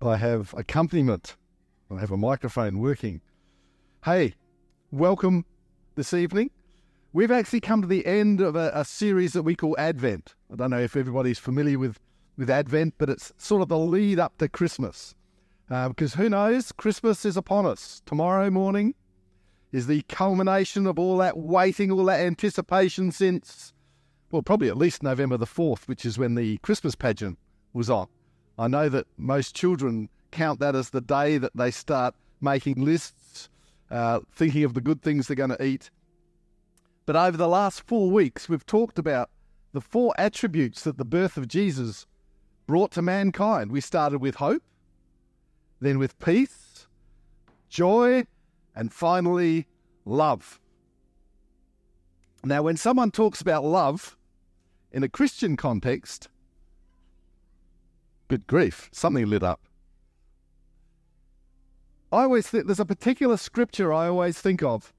I have accompaniment. I have a microphone working. Hey, welcome this evening. We've actually come to the end of a, a, series that we call Advent. I don't know if everybody's familiar with, with Advent, but it's sort of the lead up to Christmas. Uh, because who knows, Christmas is upon us. Tomorrow morning is the culmination of all that waiting, all that anticipation since, well, probably at least November the 4th, which is when the Christmas pageant was on. I know that most children count that as the day that they start making lists, uh, thinking of the good things they're going to eat but over the last four weeks, we've talked about the four attributes that the birth of Jesus brought to mankind. We started with hope, then with peace, joy, and finally, love. Now, when someone talks about love in a Christian context, good grief, something lit up. I always think there's a particular scripture I always think of.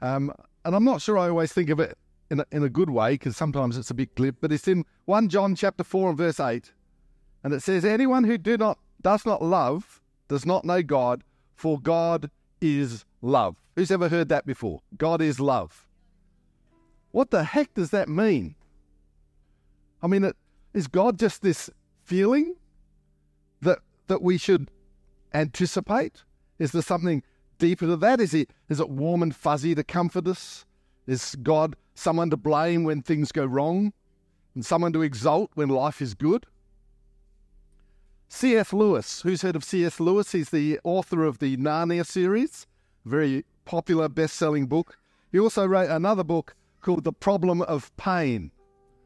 Um, and I'm not sure I always think of it in a, in a good way because sometimes it's a bit glib, but it's in 1 John chapter 4 and verse 8. And it says, Anyone who do not does not love does not know God, for God is love. Who's ever heard that before? God is love. What the heck does that mean? I mean, it, is God just this feeling that we should anticipate? Is there something deeper to that? Is it, is it warm and fuzzy to comfort us? Is God someone to blame when things go wrong and someone to exalt when life is good? C.S. Lewis, who's heard of C.S. Lewis? He's the author of the Narnia series, very popular best selling book. He also wrote another book called The Problem of Pain,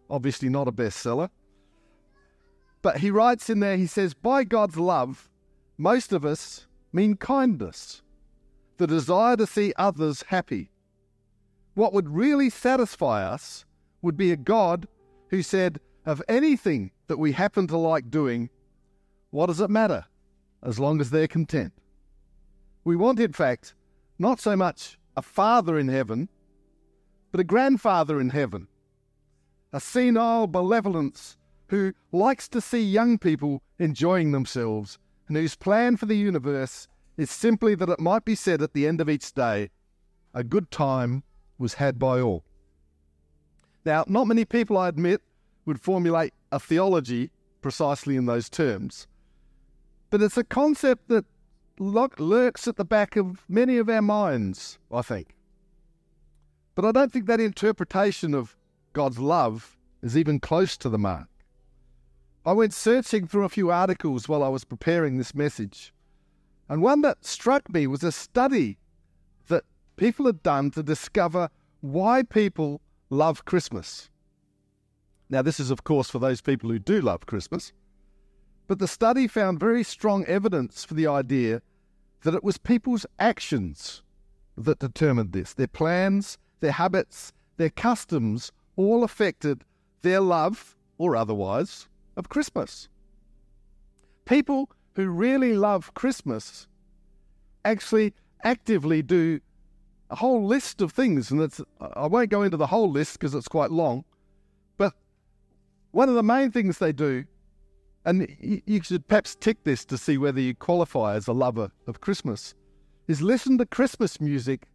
obviously not a bestseller. But he writes in there, he says, By God's love, most of us mean kindness the desire to see others happy. What would really satisfy us would be a God who said, Of anything that we happen to like doing, what does it matter as long as they're content? We want, in fact, not so much a father in heaven, but a grandfather in heaven, a senile benevolence who likes to see young people enjoying themselves and whose plan for the universe is simply that it might be said at the end of each day, a good time was had by all. Now, not many people, I admit, would formulate a theology precisely in those terms, but it's a concept that lurks at the back of many of our minds, I think. But I don't think that interpretation of God's love is even close to the mark. I went searching through a few articles while I was preparing this message, and one that struck me was a study that people had done to discover why people love Christmas. Now, this is, of course, for those people who do love Christmas. But the study found very strong evidence for the idea that it was people's actions that determined this. Their plans, their habits, their customs all affected their love, or otherwise, of Christmas. People who really love Christmas actually actively do a whole list of things, and it's I won't go into the whole list because it's quite long, but one of the main things they do, and you should perhaps tick this to see whether you qualify as a lover of Christmas, is listen to Christmas music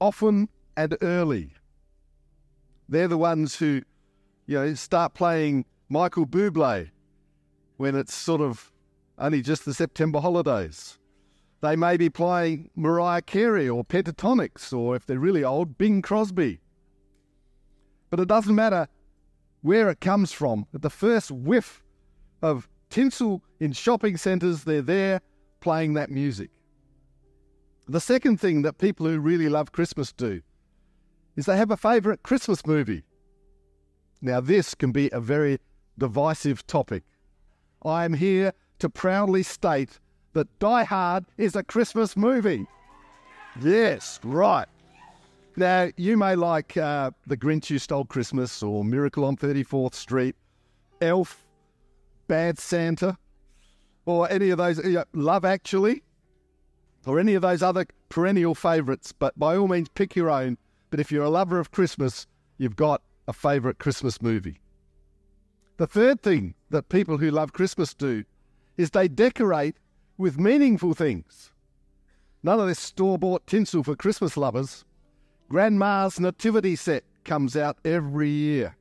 often and early. They're the ones who, you know, start playing Michael Bublé when it's sort of only just the September holidays. They may be playing Mariah Carey or Pentatonix, or if they're really old, Bing Crosby. But it doesn't matter where it comes from. At the first whiff of tinsel in shopping centres, they're there playing that music. The second thing that people who really love Christmas do is they have a favourite Christmas movie. Now, this can be a very divisive topic. I am here to proudly state that Die Hard is a Christmas movie. Yes, right. Now, you may like uh, The Grinch Who Stole Christmas or Miracle on 34th Street, Elf, Bad Santa, or any of those, you know, Love Actually, or any of those other perennial favourites, but by all means, pick your own. But if you're a lover of Christmas, you've got a favourite Christmas movie. The third thing that people who love Christmas do is they decorate with meaningful things. None of this store bought tinsel for Christmas lovers. Grandma's nativity set comes out every year.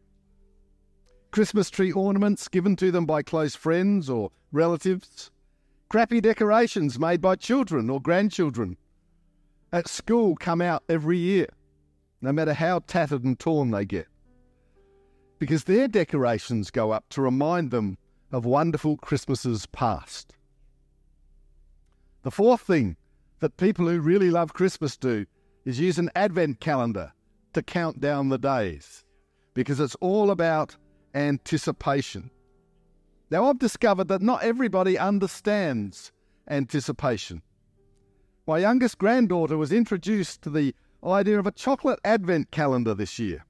Christmas tree ornaments given to them by close friends or relatives. Crappy decorations made by children or grandchildren at school come out every year, no matter how tattered and torn they get. Because their decorations go up to remind them of wonderful Christmases past. The fourth thing that people who really love Christmas do is use an advent calendar to count down the days because it's all about anticipation. Now, I've discovered that not everybody understands anticipation. My youngest granddaughter was introduced to the idea of a chocolate advent calendar this year.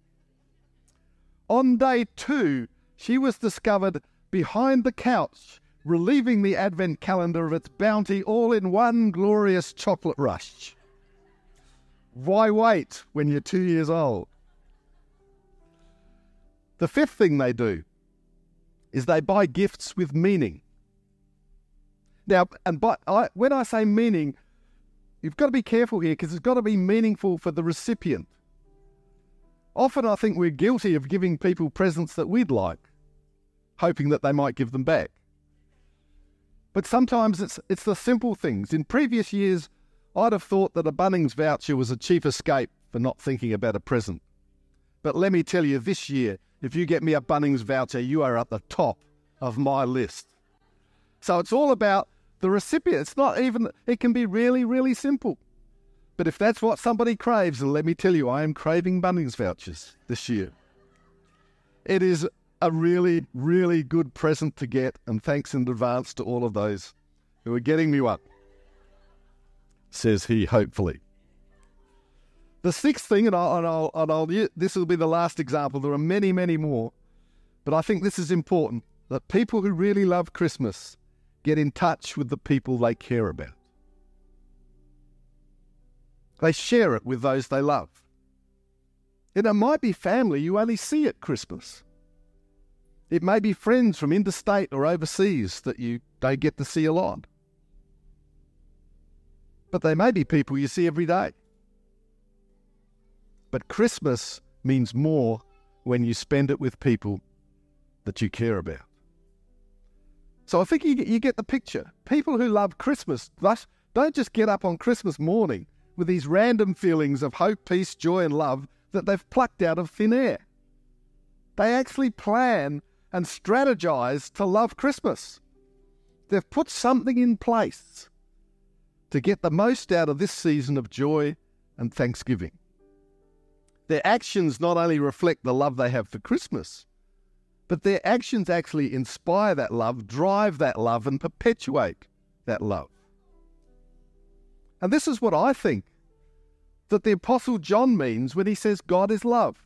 On day two, she was discovered behind the couch, relieving the advent calendar of its bounty all in one glorious chocolate rush. Why wait when you're two years old? The fifth thing they do is they buy gifts with meaning. Now, and by, I, when I say meaning, you've got to be careful here because it's got to be meaningful for the recipient. Often I think we're guilty of giving people presents that we'd like, hoping that they might give them back. But sometimes it's, it's the simple things. In previous years, I'd have thought that a Bunnings voucher was a cheap escape for not thinking about a present. But let me tell you, this year, if you get me a Bunnings voucher, you are at the top of my list. So it's all about the recipient. It's not even, it can be really, really simple. But if that's what somebody craves, let me tell you, I am craving Bunnings vouchers this year. It is a really, really good present to get, and thanks in advance to all of those who are getting me one, says he, hopefully. The sixth thing, and, I'll, and, I'll, and I'll, this will be the last example, there are many, many more, but I think this is important that people who really love Christmas get in touch with the people they care about. They share it with those they love. And it might be family you only see at Christmas. It may be friends from interstate or overseas that you don't get to see a lot. But they may be people you see every day. But Christmas means more when you spend it with people that you care about. So I think you, you get the picture. People who love Christmas don't just get up on Christmas morning with these random feelings of hope, peace, joy, and love that they've plucked out of thin air. They actually plan and strategize to love Christmas. They've put something in place to get the most out of this season of joy and thanksgiving. Their actions not only reflect the love they have for Christmas, but their actions actually inspire that love, drive that love, and perpetuate that love. And this is what I think that the Apostle John means when he says God is love.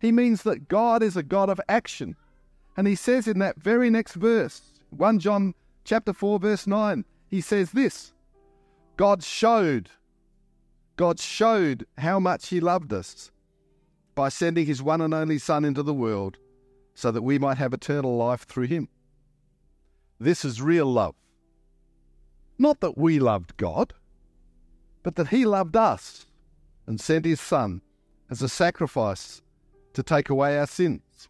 He means that God is a God of action. And he says in that very next verse, 1 John chapter 4 verse 9, he says this, God showed God showed how much he loved us by sending his one and only son into the world so that we might have eternal life through him. This is real love. Not that we loved God, but that he loved us and sent his son as a sacrifice to take away our sins.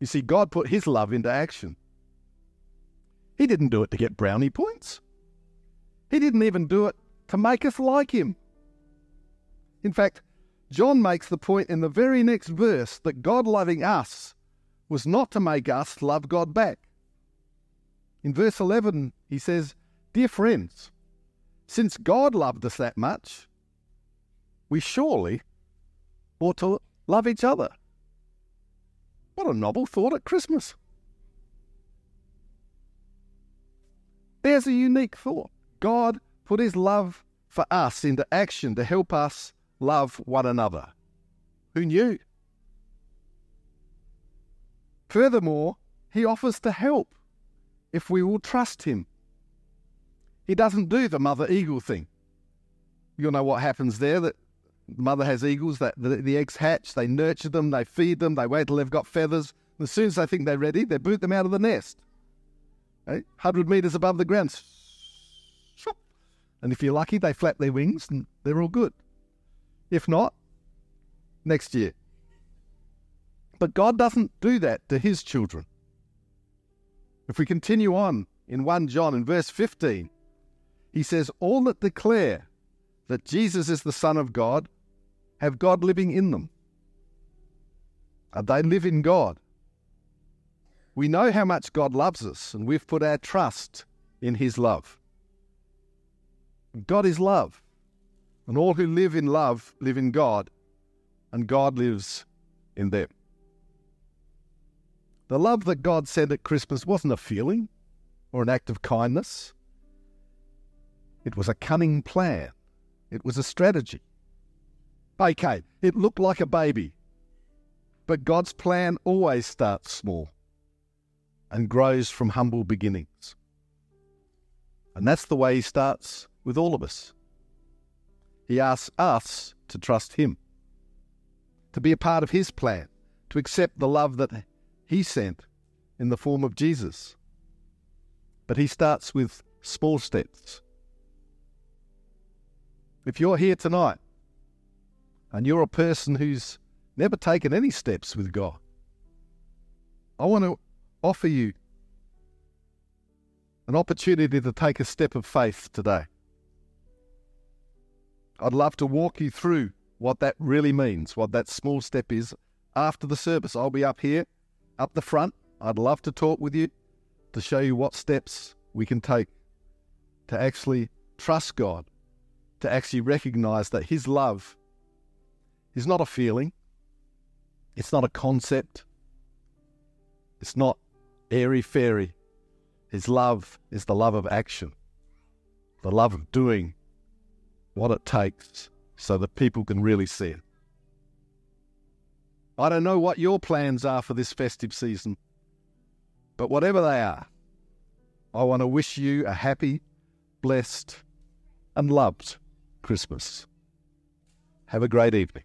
You see, God put his love into action. He didn't do it to get brownie points. He didn't even do it to make us like him. In fact, John makes the point in the very next verse that God loving us was not to make us love God back. In verse 11, he says, Dear friends, since God loved us that much, we surely ought to love each other. What a novel thought at Christmas. There's a unique thought. God put his love for us into action to help us love one another. Who knew? Furthermore, he offers to help if we will trust him. He doesn't do the mother eagle thing. You'll know what happens there that the mother has eagles, that the, the eggs hatch, they nurture them, they feed them, they wait till they've got feathers. And as soon as they think they're ready, they boot them out of the nest. eh? 100 metres above the ground. And if you're lucky, they flap their wings and they're all good. If not, next year. But God doesn't do that to his children. If we continue on in 1 John in verse 15, he says, All that declare that Jesus is the Son of God have God living in them. And they live in God. We know how much God loves us, and we've put our trust in His love. God is love, and all who live in love live in God, and God lives in them. The love that God sent at Christmas wasn't a feeling or an act of kindness. It was a cunning plan. It was a strategy. Okay, it looked like a baby, but God's plan always starts small and grows from humble beginnings. And that's the way He starts with all of us. He asks us to trust Him, to be a part of His plan, to accept the love that he sent in the form of Jesus. But he starts with small steps. If you're here tonight and you're a person who's never taken any steps with God, I want to offer you an opportunity to take a step of faith today. I'd love to walk you through what that really means, what that small step is after the service. I'll be up here up the front. I'd love to talk with you to show you what steps we can take to actually trust God, to actually recognize that His love is not a feeling, it's not a concept, it's not airy fairy. His love is the love of action, the love of doing what it takes so that people can really see it. I don't know what your plans are for this festive season, but whatever they are, I want to wish you a happy, blessed, and loved Christmas. Have a great evening.